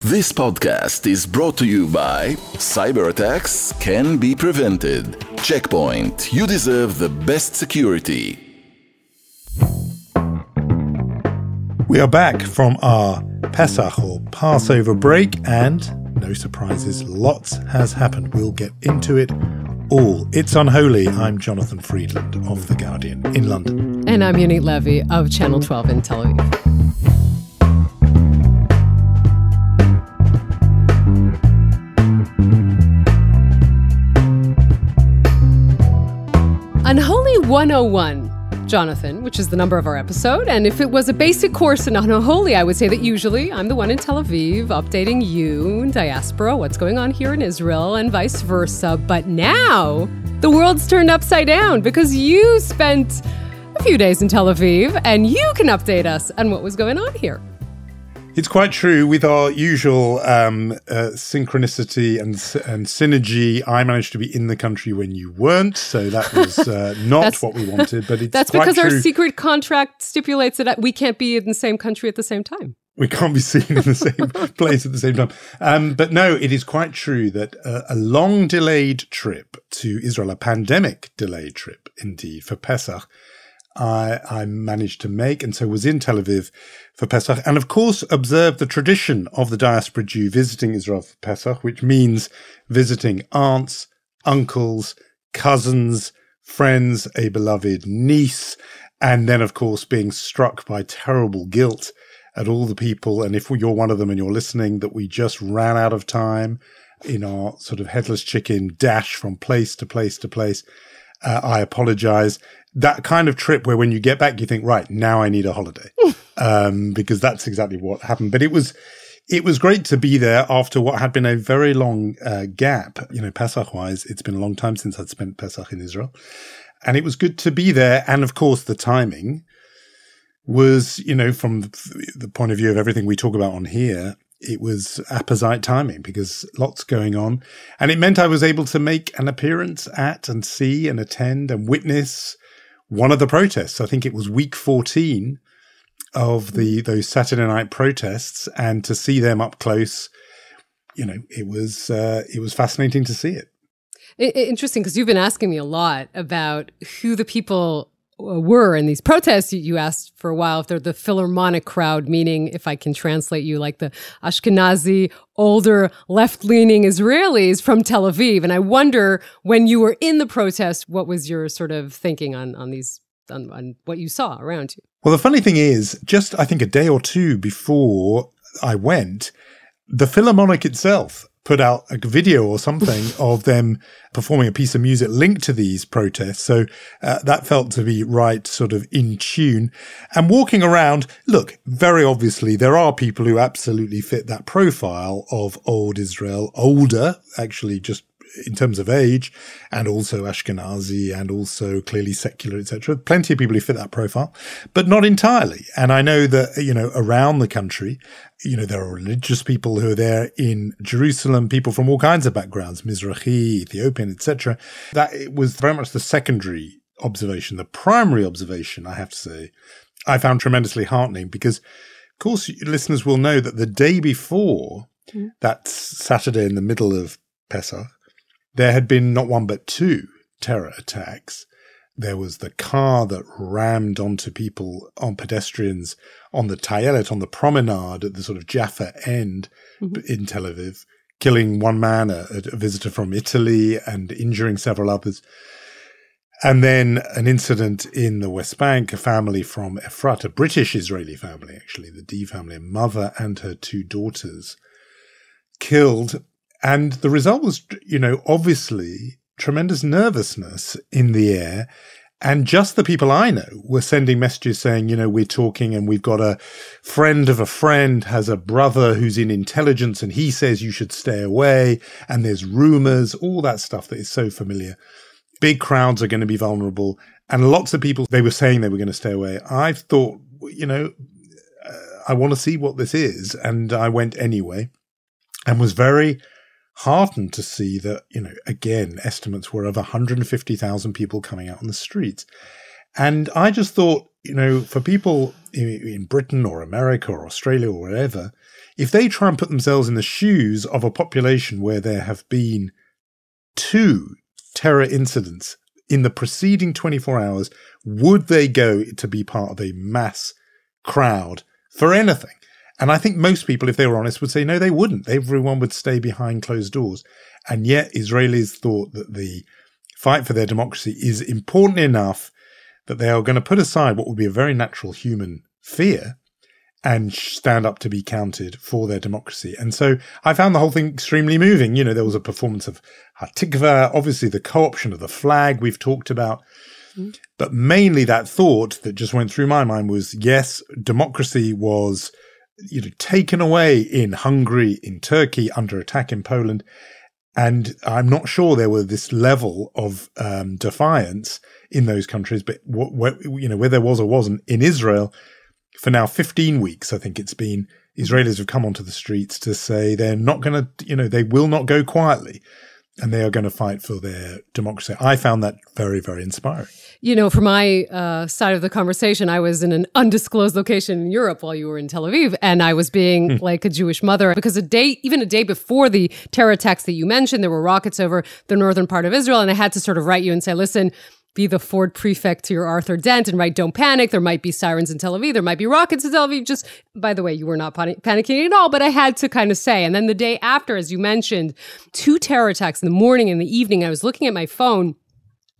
This podcast is brought to you by Cyber attacks can be prevented. Check Point, you deserve the best security. We are back from our Pesach or Passover break, and no surprises, lots has happened. We'll get into it all. It's Unholy. I'm Jonathan Freedland of The Guardian in London. And I'm Yonit Levy of Channel 12 in Tel Aviv. 101, Jonathan, which is the number of our episode. And if it was a basic course in Unholy, I would say that usually I'm the one in Tel Aviv updating you diaspora, what's going on here in Israel, and vice versa. But now the world's turned upside down because you spent a few days in Tel Aviv and you can update us on what was going on here. It's quite true. With our usual um, uh, synchronicity and and synergy, I managed to be in the country when you weren't, so that was uh, not what we wanted. But it's that's because our secret contract stipulates that we can't be in the same country at the same time. we can't be seen in the same place at the same time. Um, but no, it is quite true that uh, a long delayed trip to Israel, a pandemic delayed trip indeed for Pesach, I, I managed to make and so was in Tel Aviv for Pesach and of course observed the tradition of the diaspora Jew visiting Israel for Pesach, which means visiting aunts, uncles, cousins, friends, a beloved niece, and then of course being struck by terrible guilt at all the people. And if you're one of them and you're listening, that we just ran out of time in our sort of headless chicken dash from place to place to place. Uh, I apologize. That kind of trip where when you get back, you think, right, now I need a holiday. um, because that's exactly what happened. But it was, it was great to be there after what had been a very long uh, gap. You know, Pesach wise, it's been a long time since I'd spent Pesach in Israel. And it was good to be there. And of course, the timing was, you know, from the point of view of everything we talk about on here, it was apposite timing because lots going on. And it meant I was able to make an appearance at and see and attend and witness one of the protests. I think it was week 14 of the those Saturday night protests and to see them up close, you know, it was uh, it was fascinating to see it. Interesting, because you've been asking me a lot about who the people Uh, were in these protests. You- You asked for a while if they're the Philharmonic crowd, meaning, if I can translate you, like the Ashkenazi, older, left leaning Israelis from Tel Aviv. And I wonder when you were in the protest, what was your sort of thinking on, on these, on, on what you saw around you? Well, the funny thing is, just I think a day or two before I went, the Philharmonic itself put out a video or something of them performing a piece of music linked to these protests. So uh, that felt to be right, sort of in tune. And walking around, look, very obviously there are people who absolutely fit that profile of old Israel, older, actually just in terms of age, and also Ashkenazi, and also clearly secular, etc. Plenty of people who fit that profile, but not entirely. And I know that you know around the country, you know there are religious people who are there in Jerusalem, people from all kinds of backgrounds, Mizrahi, Ethiopian, etc. That it was very much the secondary observation. The primary observation, I have to say, I found tremendously heartening because, of course, listeners will know that the day before mm. that Saturday in the middle of Pesach there had been not one but two terror attacks. There was the car that rammed onto people, on pedestrians, on the Tayelet, on the promenade at the sort of Jaffa end mm-hmm. in Tel Aviv, killing one man, a, a visitor from Italy, and injuring several others. And then an incident in the West Bank, a family from Efrat, a British Israeli family, actually, the D family, a mother and her two daughters killed and the result was, you know, obviously tremendous nervousness in the air. And just the people I know were sending messages saying, you know, we're talking and we've got a friend of a friend has a brother who's in intelligence and he says you should stay away. And there's rumors, all that stuff that is so familiar. Big crowds are going to be vulnerable. And lots of people, they were saying they were going to stay away. I thought, you know, uh, I want to see what this is. And I went anyway and was very heartened to see that, you know, again, estimates were of 150,000 people coming out on the streets. And I just thought, you know, for people in Britain or America or Australia or wherever, if they try and put themselves in the shoes of a population where there have been two terror incidents in the preceding 24 hours, would they go to be part of a mass crowd for anything? And I think most people, if they were honest, would say no, they wouldn't. Everyone would stay behind closed doors. And yet Israelis thought that the fight for their democracy is important enough that they are going to put aside what would be a very natural human fear and stand up to be counted for their democracy. And so I found the whole thing extremely moving. You know, there was a performance of Hatikva, obviously the co-option of the flag we've talked about. Mm. But mainly that thought that just went through my mind was yes, democracy was you know taken away in Hungary, in Turkey, under attack in Poland. And I'm not sure there was this level of um, defiance in those countries, but what, what, you know, where there was or wasn't in Israel, for now 15 weeks, I think it's been, Israelis have come onto the streets to say they're not going to, you know, they will not go quietly and they are going to fight for their democracy. I found that very, very inspiring. You know, for my uh, side of the conversation, I was in an undisclosed location in Europe while you were in Tel Aviv, and I was being hmm. like a Jewish mother because a day, even a day before the terror attacks that you mentioned, there were rockets over the northern part of Israel, and I had to sort of write you and say, listen, be the Ford Prefect to your Arthur Dent and write, don't panic. There might be sirens in Tel Aviv. There might be rockets in Tel Aviv. Just, by the way, you were not panicking at all, but I had to kind of say. And then the day after, as you mentioned, two terror attacks in the morning and the evening. I was looking at my phone,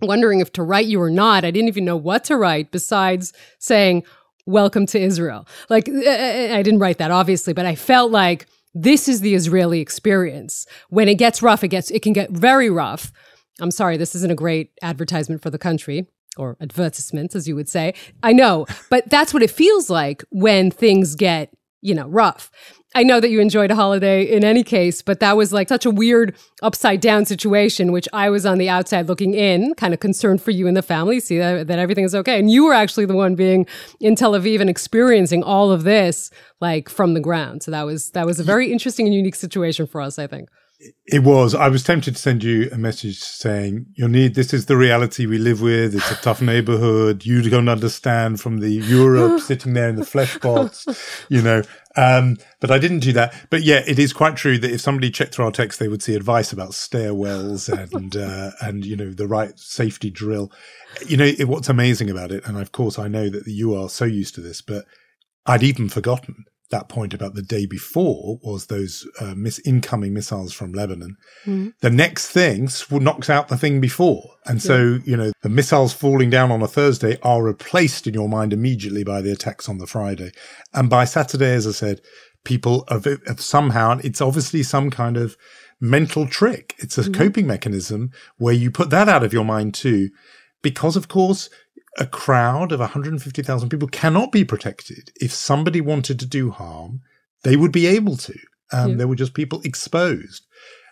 wondering if to write you or not. I didn't even know what to write besides saying, welcome to Israel. Like, eh, eh, eh, I didn't write that, obviously, but I felt like this is the Israeli experience. When it gets rough, it gets, it can get very rough I'm sorry, this isn't a great advertisement for the country or advertisement, as you would say. I know, but that's what it feels like when things get, you know, rough. I know that you enjoyed a holiday in any case, but that was like such a weird upside down situation, which I was on the outside looking in, kind of concerned for you and the family, see that, that everything is okay. And you were actually the one being in Tel Aviv and experiencing all of this like from the ground. So that was that was a very interesting and unique situation for us, I think. It was. I was tempted to send you a message saying, "You'll need this is the reality we live with. It's a tough neighborhood. You don't understand from the Europe sitting there in the flesh pots, you know." Um, but I didn't do that. But yeah, it is quite true that if somebody checked through our text, they would see advice about stairwells and uh, and you know the right safety drill. You know it, what's amazing about it, and of course I know that you are so used to this, but I'd even forgotten that point about the day before was those uh, miss incoming missiles from Lebanon. Mm. The next thing knocks out the thing before. And so, yeah. you know, the missiles falling down on a Thursday are replaced in your mind immediately by the attacks on the Friday. And by Saturday, as I said, people have, have somehow, it's obviously some kind of mental trick. It's a mm. coping mechanism where you put that out of your mind too. Because of course, a crowd of 150,000 people cannot be protected. If somebody wanted to do harm, they would be able to. Um, yeah. There were just people exposed.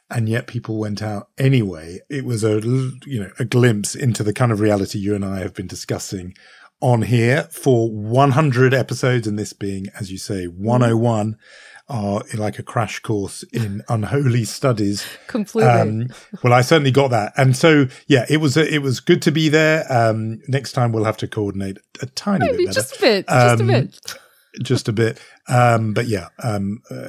And yet people went out anyway. It was a, you know, a glimpse into the kind of reality you and I have been discussing on here for 100 episodes. And this being, as you say, 101 are in like a crash course in unholy studies. Completely. Um, well, I certainly got that, and so yeah, it was a, it was good to be there. Um, next time we'll have to coordinate a tiny Maybe bit better. just a bit, just um, a bit just a bit. Um, but yeah, um, uh,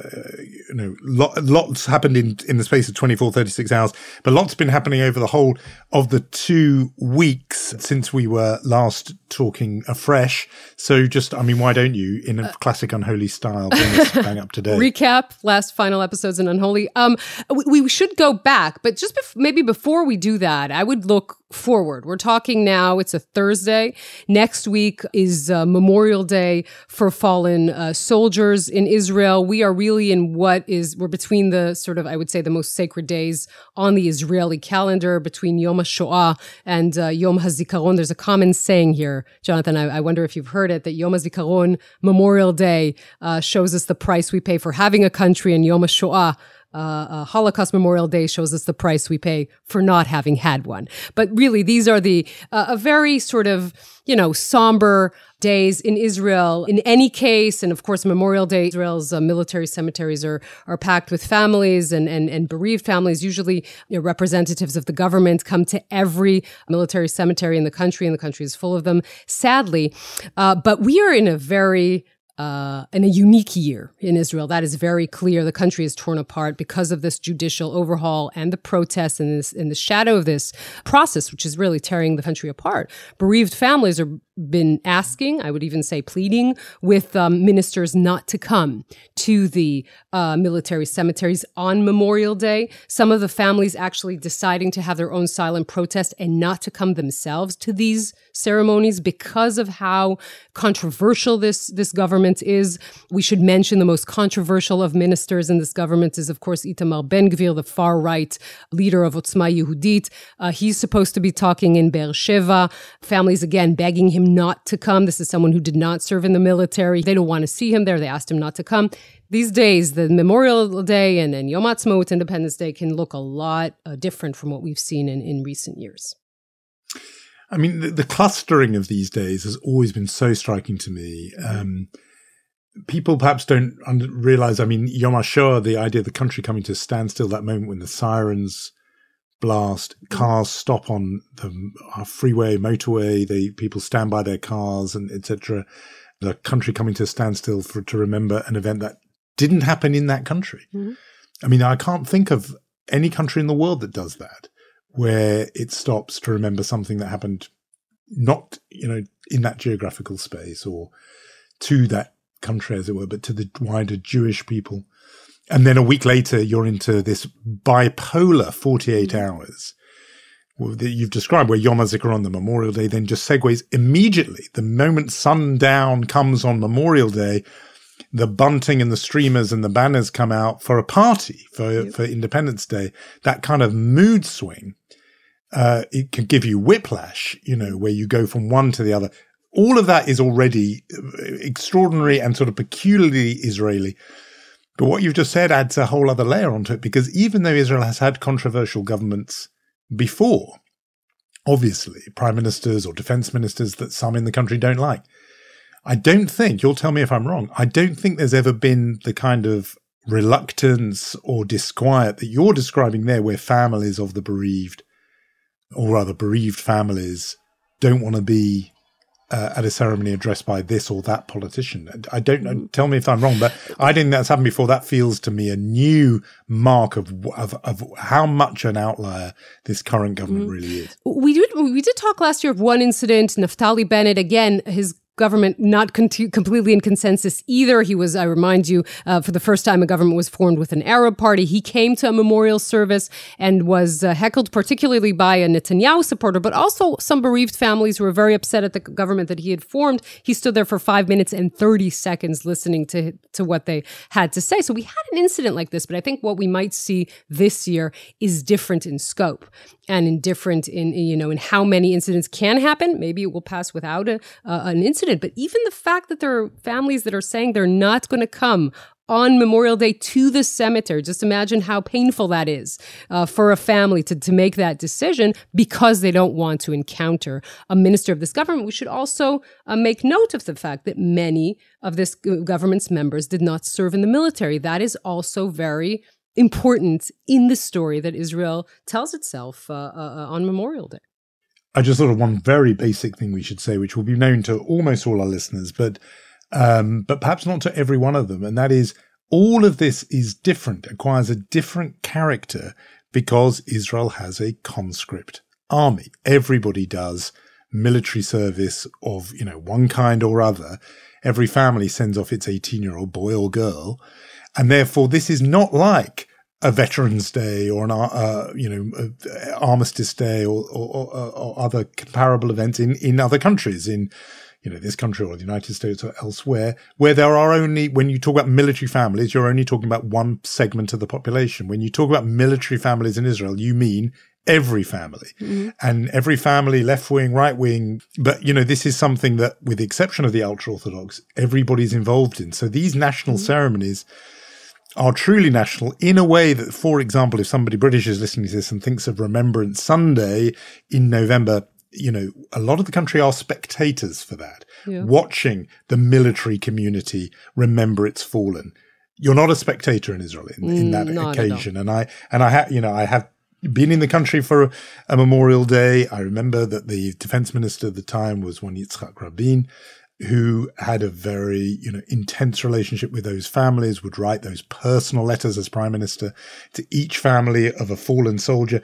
you know, lot, lots happened in, in the space of 24, 36 hours, but lots been happening over the whole of the two weeks since we were last talking afresh. So just, I mean, why don't you, in a uh, classic Unholy style, bring us bang up to date? Recap last final episodes in Unholy. Um, we, we should go back, but just bef- maybe before we do that, I would look forward. We're talking now, it's a Thursday. Next week is uh, Memorial Day for fallen uh, soldiers in Israel. We are really in what is, we're between the sort of, I would say, the most sacred days on the Israeli calendar between Yom HaShoah and uh, Yom HaZikaron. There's a common saying here, Jonathan. I, I, wonder if you've heard it that Yom HaZikaron, Memorial Day, uh, shows us the price we pay for having a country, and Yom HaShoah uh, Holocaust Memorial Day shows us the price we pay for not having had one. But really, these are the uh, a very sort of you know somber days in Israel. In any case, and of course, Memorial Day, Israel's uh, military cemeteries are are packed with families and and, and bereaved families. Usually, you know, representatives of the government come to every military cemetery in the country, and the country is full of them. Sadly, uh, but we are in a very uh, in a unique year in Israel. That is very clear. The country is torn apart because of this judicial overhaul and the protests and in the shadow of this process, which is really tearing the country apart. Bereaved families are been asking, I would even say pleading, with um, ministers not to come to the uh, military cemeteries on Memorial Day. Some of the families actually deciding to have their own silent protest and not to come themselves to these ceremonies because of how controversial this this government is. We should mention the most controversial of ministers in this government is, of course, Itamar Ben Gvir, the far right leader of Otzma Yehudit. Uh, he's supposed to be talking in Beersheba. Families again begging him not to come. This is someone who did not serve in the military. They don't want to see him there. They asked him not to come. These days, the Memorial Day and, and Yom Ha'atzmaut, Independence Day, can look a lot uh, different from what we've seen in, in recent years. I mean, the, the, clustering of these days has always been so striking to me. Um, people perhaps don't realize, I mean, Yom HaShoah, the idea of the country coming to a standstill, that moment when the sirens blast, cars stop on the uh, freeway, motorway, they people stand by their cars and etc. The country coming to a standstill for to remember an event that didn't happen in that country. Mm-hmm. I mean, I can't think of any country in the world that does that, where it stops to remember something that happened not, you know, in that geographical space or to that country, as it were, but to the wider Jewish people and then a week later, you're into this bipolar 48 mm-hmm. hours that you've described, where Yom HaZikaron on the Memorial Day then just segues immediately. The moment sundown comes on Memorial Day, the bunting and the streamers and the banners come out for a party for, yep. for Independence Day. That kind of mood swing, uh, it can give you whiplash, you know, where you go from one to the other. All of that is already uh, extraordinary and sort of peculiarly Israeli. But what you've just said adds a whole other layer onto it because even though Israel has had controversial governments before, obviously, prime ministers or defense ministers that some in the country don't like, I don't think, you'll tell me if I'm wrong, I don't think there's ever been the kind of reluctance or disquiet that you're describing there, where families of the bereaved, or rather bereaved families, don't want to be uh, at a ceremony addressed by this or that politician. I don't know. Tell me if I'm wrong, but I didn't think that's happened before. That feels to me a new mark of of, of how much an outlier this current government mm. really is. We did we did talk last year of one incident. Naftali Bennett again, his government not con- completely in consensus either. He was, I remind you, uh, for the first time, a government was formed with an Arab party. He came to a memorial service and was uh, heckled, particularly by a Netanyahu supporter, but also some bereaved families who were very upset at the government that he had formed. He stood there for five minutes and 30 seconds listening to, to what they had to say. So we had an incident like this, but I think what we might see this year is different in scope and in different in, you know, in how many incidents can happen. Maybe it will pass without a, uh, an incident But even the fact that there are families that are saying they're not going to come on Memorial Day to the cemetery. Just imagine how painful that is uh, for a family to, to make that decision because they don't want to encounter a minister of this government. We should also uh, make note of the fact that many of this government's members did not serve in the military. That is also very important in the story that Israel tells itself uh, uh, uh on Memorial Day. I just thought of one very basic thing we should say, which will be known to almost all our listeners, but um, but perhaps not to every one of them, and that is all of this is different, acquires a different character because Israel has a conscript army. Everybody does military service of you know one kind or other. Every family sends off its 18 year old boy or girl. And therefore, this is not like a Veterans Day or an uh, you know Armistice Day or, or, or, or, other comparable events in in other countries in you know this country or the United States or elsewhere where there are only when you talk about military families you're only talking about one segment of the population when you talk about military families in Israel you mean every family mm-hmm. and every family left wing right wing but you know this is something that with the exception of the ultra orthodox everybody's involved in so these national mm-hmm. ceremonies are truly national in a way that, for example, if somebody British is listening to this and thinks of Remembrance Sunday in November, you know, a lot of the country are spectators for that, yeah. watching the military community remember its fallen. You're not a spectator in Israel in, in that mm, occasion, and I and I have you know I have been in the country for a, a, Memorial Day. I remember that the defense minister at the time was one Yitzhak Rabin, who had a very, you know, intense relationship with those families, would write those personal letters as prime minister to each family of a fallen soldier.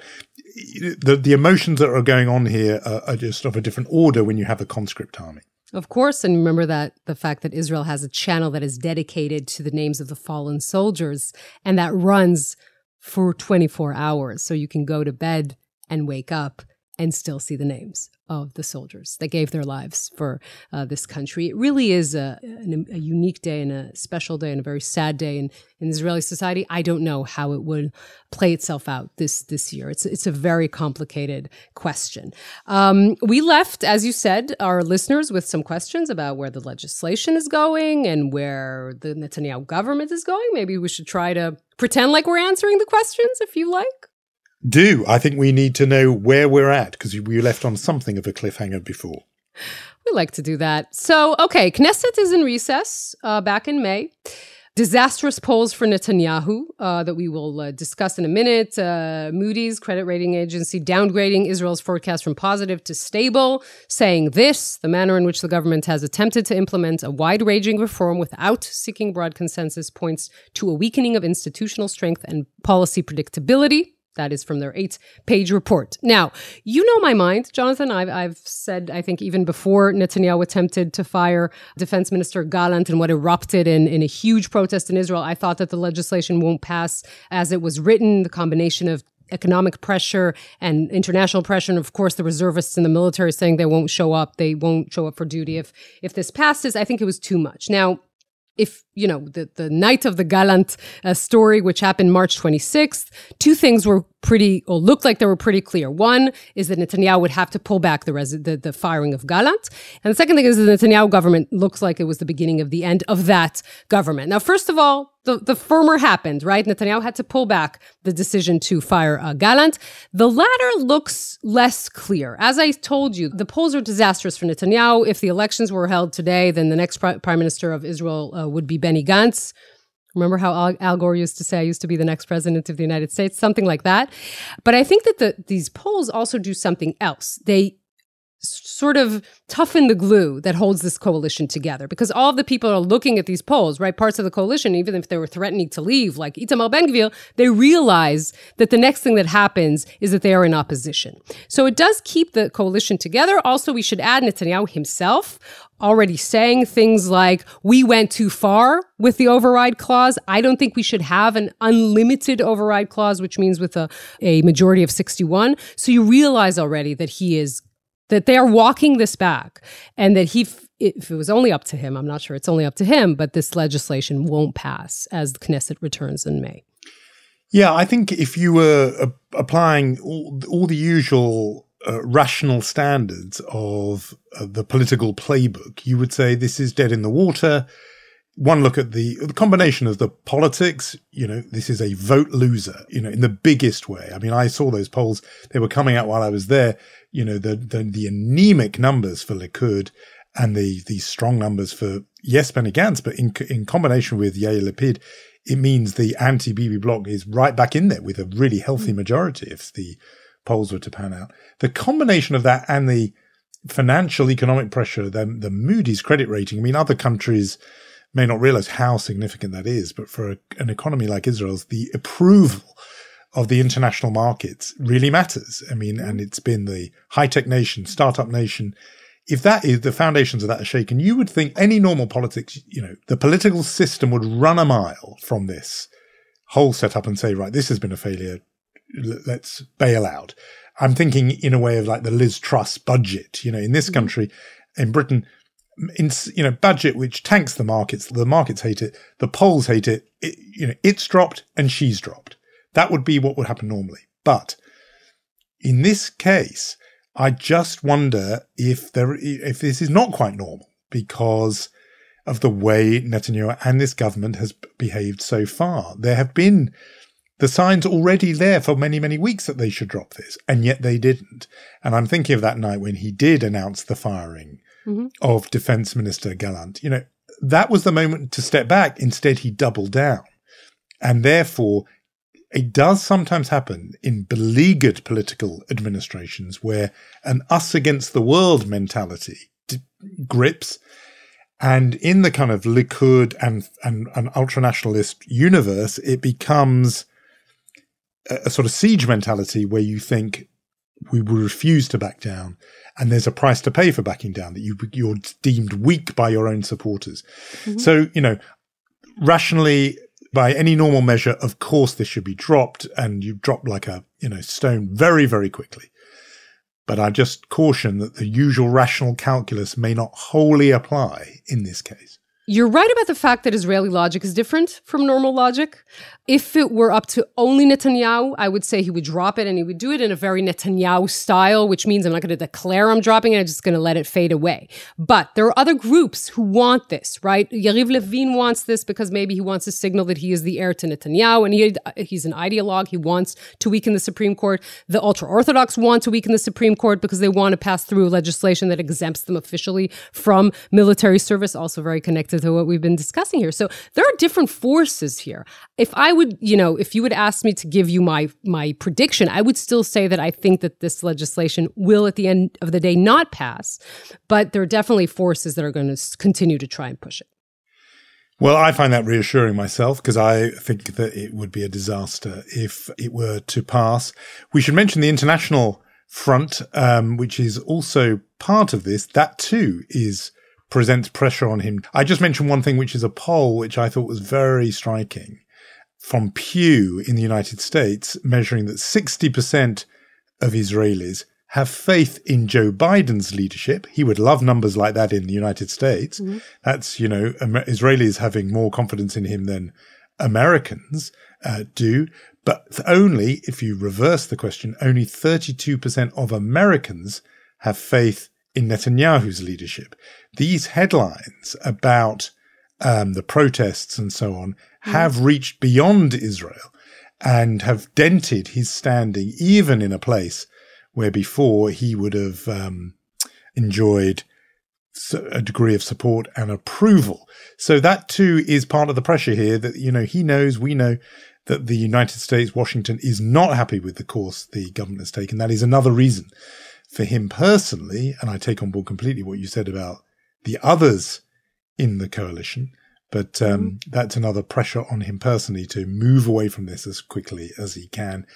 The, the emotions that are going on here are, are just of a different order when you have a conscript army. Of course, and remember that the fact that Israel has a channel that is dedicated to the names of the fallen soldiers and that runs for 24 hours. So you can go to bed and wake up and still see the names of the soldiers that gave their lives for uh, this country. It really is a, a, a, unique day and a special day and a very sad day in, in Israeli society. I don't know how it would play itself out this this year. It's it's a very complicated question. Um, we left, as you said, our listeners with some questions about where the legislation is going and where the Netanyahu government is going. Maybe we should try to pretend like we're answering the questions, if you like do. I think we need to know where we're at because we left on something of a cliffhanger before. We like to do that. So, okay, Knesset is in recess uh, back in May. Disastrous polls for Netanyahu uh, that we will uh, discuss in a minute. Uh, Moody's credit rating agency downgrading Israel's forecast from positive to stable, saying this the manner in which the government has attempted to implement a wide ranging reform without seeking broad consensus points to a weakening of institutional strength and policy predictability. That is from their eight page report. Now, you know my mind, Jonathan. I've, I've, said, I think, even before Netanyahu attempted to fire Defense Minister Gallant and what erupted in, in a huge protest in Israel, I thought that the legislation won't pass as it was written. The combination of economic pressure and international pressure and of course the reservists in the military saying they won't show up they won't show up for duty if if this passes i think it was too much now if you know the the night of the Gallant uh, story, which happened March 26th, two things were pretty or looked like they were pretty clear. One is that Netanyahu would have to pull back the, res- the, the firing of Gallant, and the second thing is that the Netanyahu government looks like it was the beginning of the end of that government. Now, first of all, the, the former happened, right? Netanyahu had to pull back the decision to fire uh, Gallant. The latter looks less clear. As I told you, the polls are disastrous for Netanyahu. If the elections were held today, then the next pri- prime minister of Israel uh, would be Benny Gantz. Remember how Al, Gore used to say, I used to be the next president of the United States, something like that. But I think that the, these polls also do something else. They sort of toughen the glue that holds this coalition together because all of the people are looking at these polls, right? Parts of the coalition, even if they were threatening to leave, like Itamar Ben-Gvir, they realize that the next thing that happens is that they are in opposition. So it does keep the coalition together. Also, we should add Netanyahu himself already saying things like, we went too far with the override clause. I don't think we should have an unlimited override clause, which means with a, a majority of 61. So you realize already that he is that they are walking this back and that he if it was only up to him i'm not sure it's only up to him but this legislation won't pass as the knesset returns in may. Yeah i think if you were uh, applying all, all, the usual uh, rational standards of uh, the political playbook you would say this is dead in the water one look at the, the combination of the politics, you know, this is a vote loser, you know, in the biggest way. I mean, I saw those polls, they were coming out while I was there you know, the, the, the anemic numbers for Likud and the, the strong numbers for, yes, Benny Gantz, but in, in combination with Yair Lapid, it means the anti-BB bloc is right back in there with a really healthy mm. majority if the polls were to pan out. The combination of that and the financial economic pressure, the, the Moody's credit rating, I mean, other countries may not realize how significant that is, but for a, an economy like Israel's, the approval of the international markets really matters. I mean, and it's been the high tech nation, startup nation. If that is the foundations of that are shaken, you would think any normal politics, you know, the political system would run a mile from this whole setup and say, right, this has been a failure. Let's bail out. I'm thinking in a way of like the Liz Truss budget, you know, in this mm-hmm. country, in Britain, in, you know, budget which tanks the markets. The markets hate it. The polls hate it. it you know, it's dropped and she's dropped. That would be what would happen normally. But in this case, I just wonder if there if this is not quite normal because of the way Netanyahu and this government has behaved so far. There have been the signs already there for many, many weeks that they should drop this, and yet they didn't. And I'm thinking of that night when he did announce the firing mm-hmm. of Defense Minister Gallant. You know, that was the moment to step back. Instead, he doubled down. And therefore, it does sometimes happen in beleaguered political administrations where an us against the world mentality d- grips. And in the kind of Likud and, and, and ultranationalist universe, it becomes a, a sort of siege mentality where you think we will refuse to back down and there's a price to pay for backing down that you, you're deemed weak by your own supporters. Mm-hmm. So, you know, rationally, by any normal measure, of course, this should be dropped and you drop like a, you know, stone very, very quickly. But I just caution that the usual rational calculus may not wholly apply in this case. You're right about the fact that Israeli logic is different from normal logic. If it were up to only Netanyahu, I would say he would drop it and he would do it in a very Netanyahu style, which means I'm not going to declare I'm dropping it, I'm just going to let it fade away. But there are other groups who want this, right? Yariv Levin wants this because maybe he wants to signal that he is the heir to Netanyahu and he, he's an ideologue. He wants to weaken the Supreme Court. The ultra Orthodox want to weaken the Supreme Court because they want to pass through legislation that exempts them officially from military service, also very connected to what we've been discussing here. So there are different forces here. If I would, you know, if you would ask me to give you my my prediction, I would still say that I think that this legislation will at the end of the day not pass, but there are definitely forces that are going to continue to try and push it. Well, I find that reassuring myself because I think that it would be a disaster if it were to pass. We should mention the international front, um, which is also part of this. That too is presents pressure on him. I just mentioned one thing, which is a poll, which I thought was very striking from Pew in the United States, measuring that 60% of Israelis have faith in Joe Biden's leadership. He would love numbers like that in the United States. Mm-hmm. That's, you know, Israelis having more confidence in him than Americans uh, do. But only, if you reverse the question, only 32% of Americans have faith in Netanyahu's leadership. These headlines about um, the protests and so on have mm. reached beyond Israel and have dented his standing, even in a place where before he would have um, enjoyed a degree of support and approval. So that too is part of the pressure here that, you know, he knows, we know that the United States, Washington is not happy with the course the government has taken. That is another reason for him personally. And I take on board completely what you said about the others in the coalition but um, mm-hmm. that's another pressure on him personally to move away from this as quickly as he can,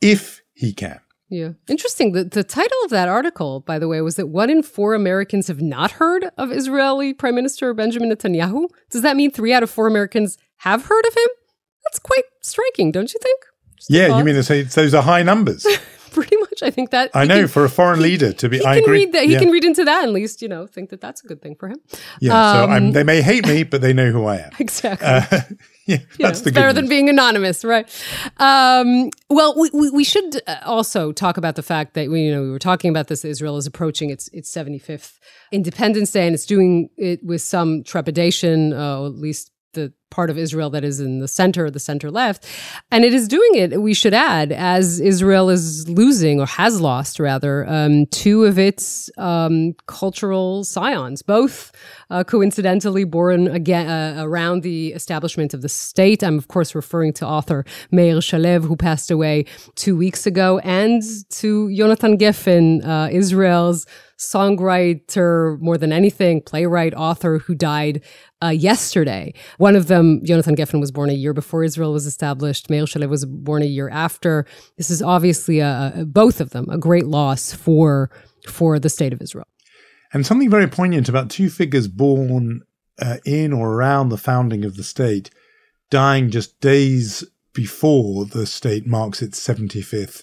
if he can. Yeah. Interesting. The, the title of that article, by the way, was that one in four Americans have not heard of Israeli Prime Minister Benjamin Netanyahu. Does that mean three out of four Americans have heard of him? That's quite striking, don't you think? Just yeah, you mean to say those are high numbers? I think that I know can, for a foreign he, leader to be. He I can agree. read that. He yeah. can read into that. At least you know think that that's a good thing for him. Yeah. Um, so they may hate me, but they know who I am. Exactly. Uh, yeah, that's the better news. than being anonymous, right? Um, well, we, we, we should uh, also talk about the fact that we you know we were talking about this. Israel is approaching its its seventy fifth Independence Day, and it's doing it with some trepidation, uh, at least the part of Israel that is in the center, the center left. And it is doing it, we should add, as Israel is losing or has lost rather, um, two of its um, cultural scions, both uh, coincidentally born again uh, around the establishment of the state. I'm, of course, referring to author Meir Shalev, who passed away two weeks ago, and to Jonathan Geffen, uh, Israel's songwriter more than anything, playwright, author who died uh, yesterday. One of them, Jonathan Geffen, was born a year before Israel was established. Meir Shalev was born a year after. This is obviously a, a, both of them a great loss for for the state of Israel. And something very poignant about two figures born uh, in or around the founding of the state, dying just days before the state marks its 75th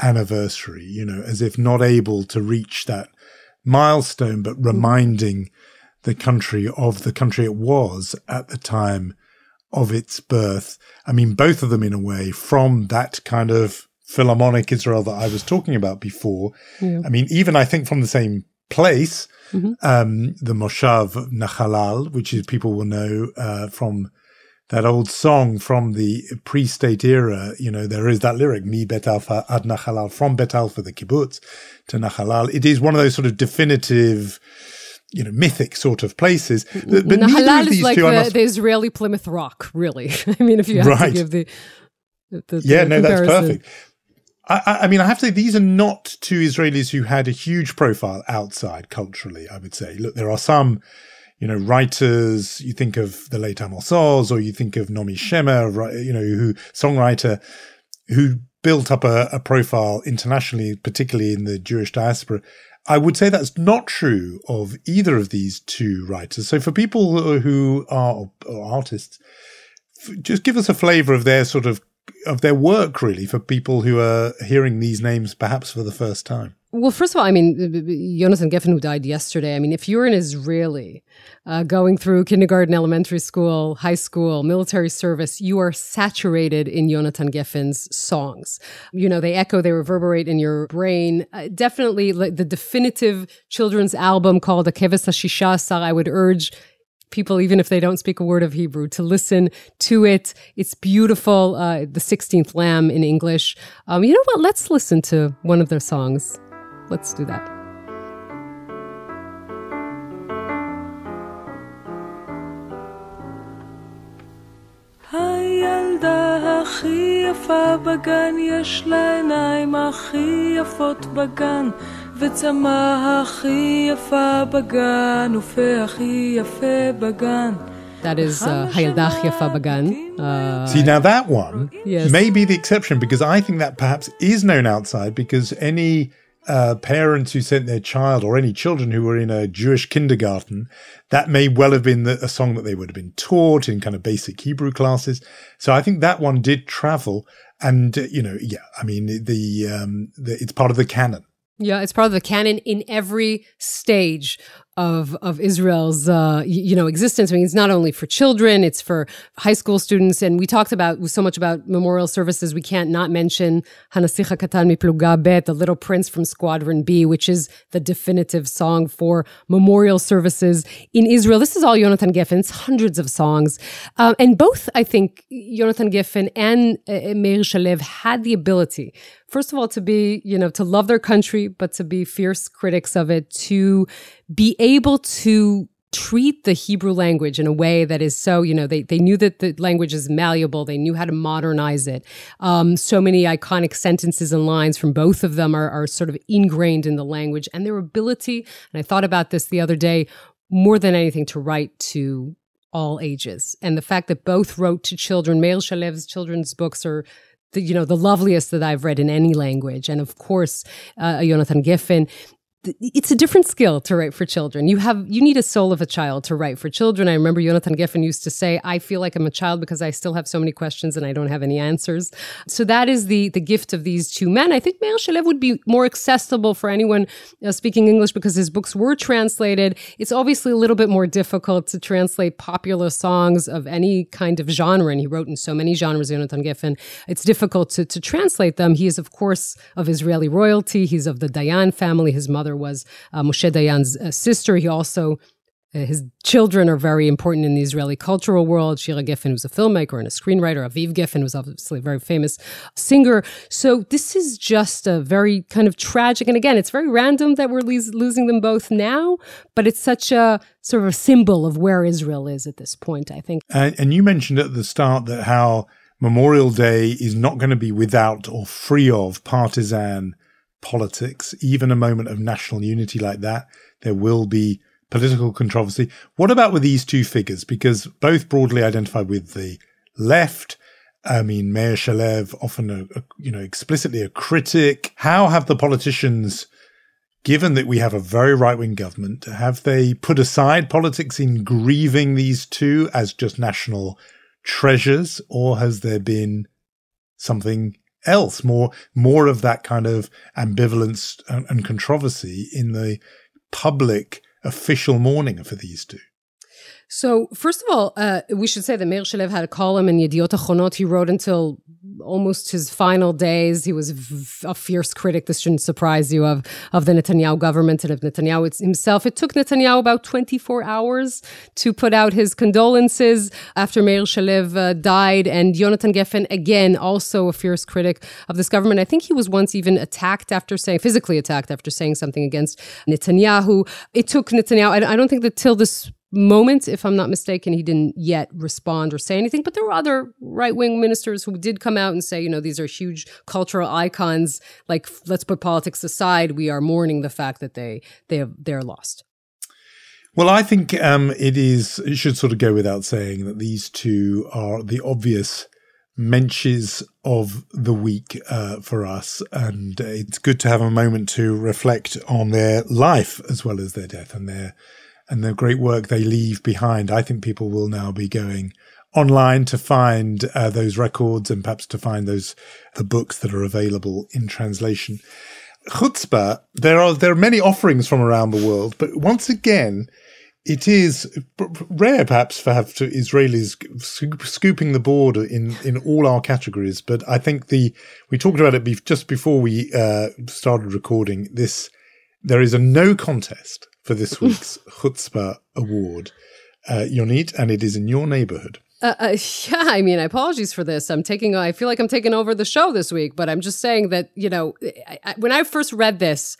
anniversary, you know, as if not able to reach that milestone, but reminding the country of the country it was at the time of its birth. I mean, both of them in a way from that kind of Philharmonic Israel that I was talking about before. Yeah. I mean, even I think from the same place, mm-hmm. um, the Moshav Nachalal, which is people will know uh, from that old song from the pre-state era. You know, there is that lyric, "Mi Bet Alfa ad Nachalal," from Bet Alfa, the kibbutz, to Nachalal. It is one of those sort of definitive you know, mythic sort of places. But, but Nahalal is like the, must... the, Israeli Plymouth Rock, really. I mean, if you have right. to give the, the, yeah, no, comparison. that's perfect. I, I, mean, I have to say, these are not two Israelis who had a huge profile outside culturally, I would say. Look, there are some, you know, writers, you think of the late Amos Oz, or you think of Naomi Shemer, you know, who, songwriter, who built up a, a profile internationally, particularly in the Jewish diaspora. I would say that's not true of either of these two writers. So for people who are artists, just give us a flavor of their sort of of their work really for people who are hearing these names perhaps for the first time? Well, first of all, I mean, Jonathan Geffen, who died yesterday, I mean, if you're an Israeli uh, going through kindergarten, elementary school, high school, military service, you are saturated in Jonathan Geffen's songs. You know, they echo, they reverberate in your brain. Uh, definitely like the definitive children's album called HaKeves HaShisha I would urge people, even if they don't speak a word of Hebrew, to listen to it. It's beautiful. Uh, the 16th Lamb in English. Um, you know what? Let's listen to one of their songs. Let's do that. הכי יפה בגן, יש לה עיניים הכי יפות בגן. וצמא הכי יפה בגן, ופה הכי יפה בגן. That is uh, Hayalda Yafa Bagan. Uh, See, now that one yes. may be the exception because I think that perhaps is known outside because any uh, parents who sent their child or any children who were in a Jewish kindergarten, that may well have been the, a song that they would have been taught in kind of basic Hebrew classes. So I think that one did travel. And, uh, you know, yeah, I mean, the, um, the, it's part of the canon. Yeah, it's part of the canon in every stage of of Israel's uh, you know existence. I mean, it's not only for children; it's for high school students. And we talked about so much about memorial services. We can't not mention HaNasich HaKatan Mipluga Bet, the Little Prince from Squadron B, which is the definitive song for memorial services in Israel. This is all Jonathan Geffen. hundreds of songs, uh, and both I think Jonathan Geffen and uh, Meir Shalev had the ability first of all to be you know to love their country but to be fierce critics of it to be able to treat the Hebrew language in a way that is so, you know, they, they knew that the language is malleable. They knew how to modernize it. Um, so many iconic sentences and lines from both of them are, are sort of ingrained in the language and their ability. And I thought about this the other day more than anything to write to all ages. And the fact that both wrote to children, Meir Shalev's children's books are the, you know, the loveliest that I've read in any language. And of course, uh, Jonathan Geffen it's a different skill to write for children. You have you need a soul of a child to write for children. I remember Jonathan Geffen used to say, "I feel like I'm a child because I still have so many questions and I don't have any answers." So that is the the gift of these two men. I think Meir Shalev would be more accessible for anyone uh, speaking English because his books were translated. It's obviously a little bit more difficult to translate popular songs of any kind of genre, and he wrote in so many genres. Jonathan Geffen, it's difficult to to translate them. He is, of course, of Israeli royalty. He's of the Dayan family. His mother was uh, Moshe Dayan's uh, sister. He also uh, his children are very important in the Israeli cultural world. Shira Geffen was a filmmaker and a screenwriter. Aviv Geffen was obviously a very famous singer. So this is just a very kind of tragic. And again, it's very random that we're losing them both now, but it's such a sort of a symbol of where Israel is at this point, I think. And, and you mentioned at the start that how Memorial Day is not going to be without or free of partisan politics, even a moment of national unity like that, there will be political controversy. What about with these two figures? Because both broadly identified with the left. I mean, Meir Shalev, often a, a, you know explicitly a critic. How have the politicians, given that we have a very right wing government, have they put aside politics in grieving these two as just national treasures, or has there been something else, more more of that kind of ambivalence and, and controversy in the public official mourning for these two. So, first of all, uh, we should say that Meir Shalev had a column in Yediot Achronot. He wrote until almost his final days. He was a fierce critic. This shouldn't surprise you of of the Netanyahu government and of Netanyahu himself. It took Netanyahu about 24 hours to put out his condolences after Meir Shalev uh, died, and Jonathan Geffen again, also a fierce critic of this government. I think he was once even attacked after saying physically attacked after saying something against Netanyahu. It took Netanyahu. I, I don't think that till this moment, if I'm not mistaken, he didn't yet respond or say anything. But there were other right wing ministers who did come out and say, you know, these are huge cultural icons. Like, let's put politics aside. We are mourning the fact that they they have, they're lost. Well, I think um, it is. It should sort of go without saying that these two are the obvious mensches of the week uh, for us, and it's good to have a moment to reflect on their life as well as their death and their and the great work they leave behind. I think people will now be going online to find uh, those records and perhaps to find those the books that are available in translation. Chutzpah, there are there are many offerings from around the world, but once again, it is rare perhaps for have to Israelis scooping the board in, in all our categories. But I think the we talked about it just before we uh, started recording this. There is a no contest for this week's Chutzpah Award, uh, Yonit, and it is in your neighborhood. Uh, uh, yeah, I mean, apologies for this. I'm taking, I feel like I'm taking over the show this week, but I'm just saying that, you know, I, I, when I first read this,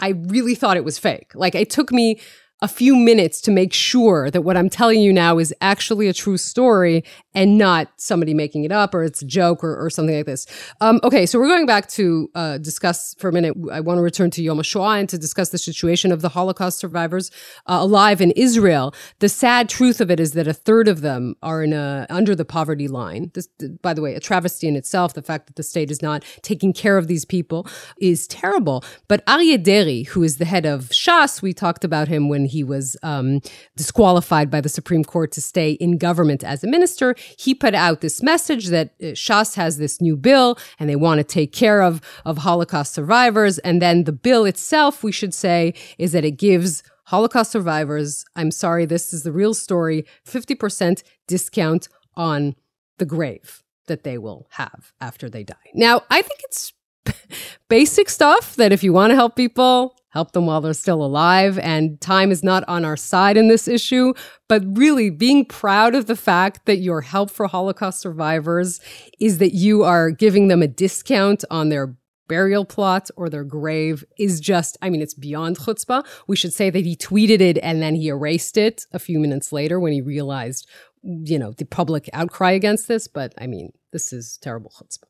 I really thought it was fake. Like, it took me a few minutes to make sure that what I'm telling you now is actually a true story and not somebody making it up or it's a joke or, or something like this. Um, okay, so we're going back to uh, discuss for a minute. I want to return to Yom HaShoah and to discuss the situation of the Holocaust survivors uh, alive in Israel. The sad truth of it is that a third of them are in a, under the poverty line. This, by the way, a travesty in itself. The fact that the state is not taking care of these people is terrible. But Aryeh Deri, who is the head of Shas, we talked about him when he was um, disqualified by the Supreme Court to stay in government as a minister, he put out this message that uh, Shas has this new bill and they want to take care of, of Holocaust survivors. And then the bill itself, we should say, is that it gives Holocaust survivors, I'm sorry, this is the real story, 50% discount on the grave that they will have after they die. Now, I think it's basic stuff that if you want to help people, help them while they're still alive. And time is not on our side in this issue, but really being proud of the fact that your help for Holocaust survivors is that you are giving them a discount on their burial plot or their grave is just, I mean, it's beyond chutzpah. We should say that he tweeted it and then he erased it a few minutes later when he realized, you know, the public outcry against this. But I mean, this is terrible chutzpah.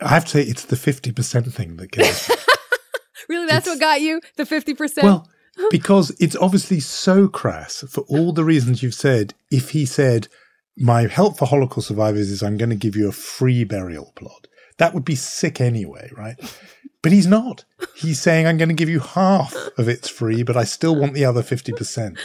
I have to say, it's the 50% thing that kills really, that's it's, what got you the 50%? Well, because it's obviously so crass for all the reasons you've said. If he said, my help for Holocaust survivors is I'm going to give you a free burial plot, that would be sick anyway, right? But he's not. He's saying, I'm going to give you half of it's free, but I still want the other 50%.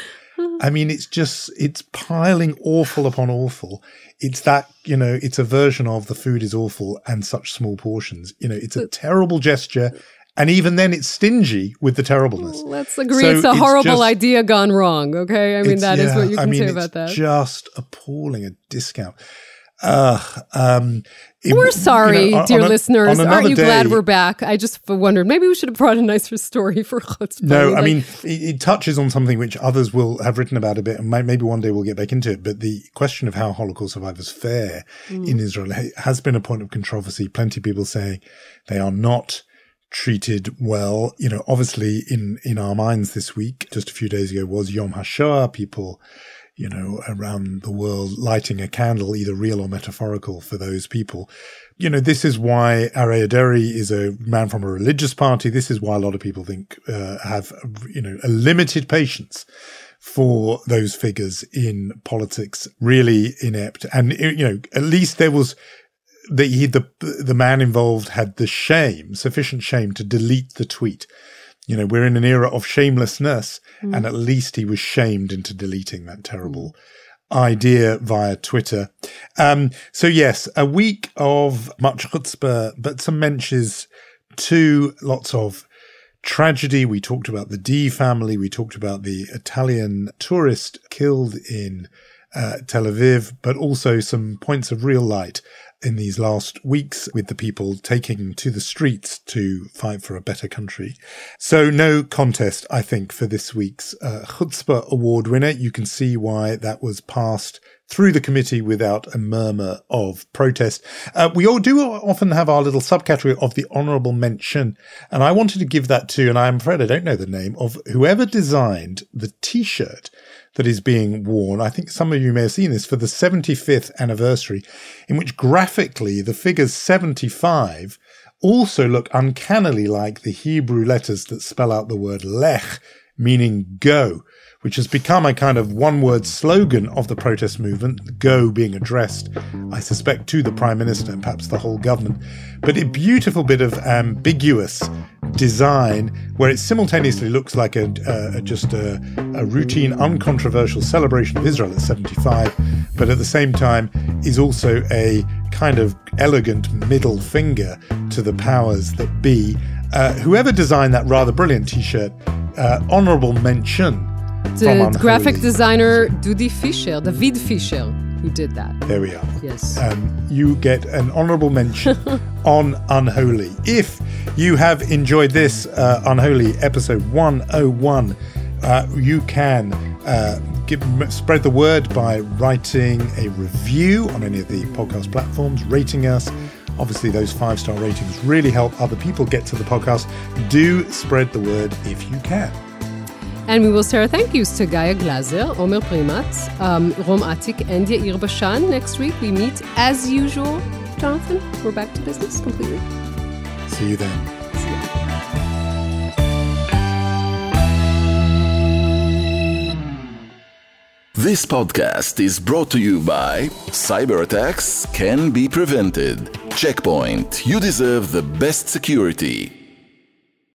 I mean, it's just, it's piling awful upon awful. It's that, you know, it's a version of the food is awful and such small portions. You know, it's a terrible gesture. And even then, it's stingy with the terribleness. let's agree, so it's a horrible just, idea gone wrong. Okay, I mean that yeah, is what you can I mean, say about that. Just appalling a discount. Uh, um, it, we're sorry, you know, dear a, listeners. Aren't you day, glad we're back? I just wondered maybe we should have brought a nicer story for Chutzpah. No, like, I mean it, it, touches on something which others will have written about a bit, and maybe one day we'll get back into it. But the question of how Holocaust survivors fare mm. in Israel has been a point of controversy. Plenty of people saying they are not treated well. You know, obviously in, in our minds this week, just a few days ago was Yom HaShoah, people, you know, around the world lighting a candle, either real or metaphorical for those people. You know, this is why Aryeh Deri is a man from a religious party. This is why a lot of people think, uh, have, you know, a limited patience for those figures in politics, really inept. And, you know, at least there was the, he, the, the man involved had the shame, sufficient shame to delete the tweet. You know, we're in an era of shamelessness, mm. and at least he was shamed into deleting that terrible mm. idea via Twitter. Um, so yes, a week of much chutzpah, but some mentions to lots of tragedy. We talked about the Dee family. We talked about the Italian tourist killed in uh, Tel Aviv, but also some points of real light in these last weeks with the people taking to the streets to fight for a better country. So no contest, I think, for this week's uh, Chutzpah Award winner. You can see why that was passed through the committee without a murmur of protest. Uh, we all do often have our little subcategory of the honourable mention, and I wanted to give that to, and I'm afraid I don't know the name of whoever designed the T-shirt that is being worn. I think some of you may have seen this for the 75th anniversary, in which graphically the figures 75 also look uncannily like the Hebrew letters that spell out the word lech, meaning go which has become a kind of one word slogan of the protest movement, go being addressed, I suspect, to the Prime Minister and perhaps the whole government. But a beautiful bit of ambiguous design where it simultaneously looks like a, uh, just a, a routine, uncontroversial celebration of Israel at 75, but at the same time is also a kind of elegant middle finger to the powers that be. Uh, whoever designed that rather brilliant t shirt, uh, honorable mention the graphic designer Dudi Fischer, David Fischer, who did that. There we are. Yes. Um, you get an honorable mention on Unholy. If you have enjoyed this uh, Unholy episode 101, uh, you can uh, give, spread the word by writing a review on any of the podcast platforms, rating us. Obviously, those five star ratings really help other people get to the podcast. Do spread the word if you can. And we will say our thank yous to Gaia Glazer, Omer Primat, um, Rom Atik, and Yair Bashan. Next week we meet as usual. Jonathan, we're back to business completely. See you then. This podcast is brought to you by Cyber attacks can be prevented. Check Point, you deserve the best security.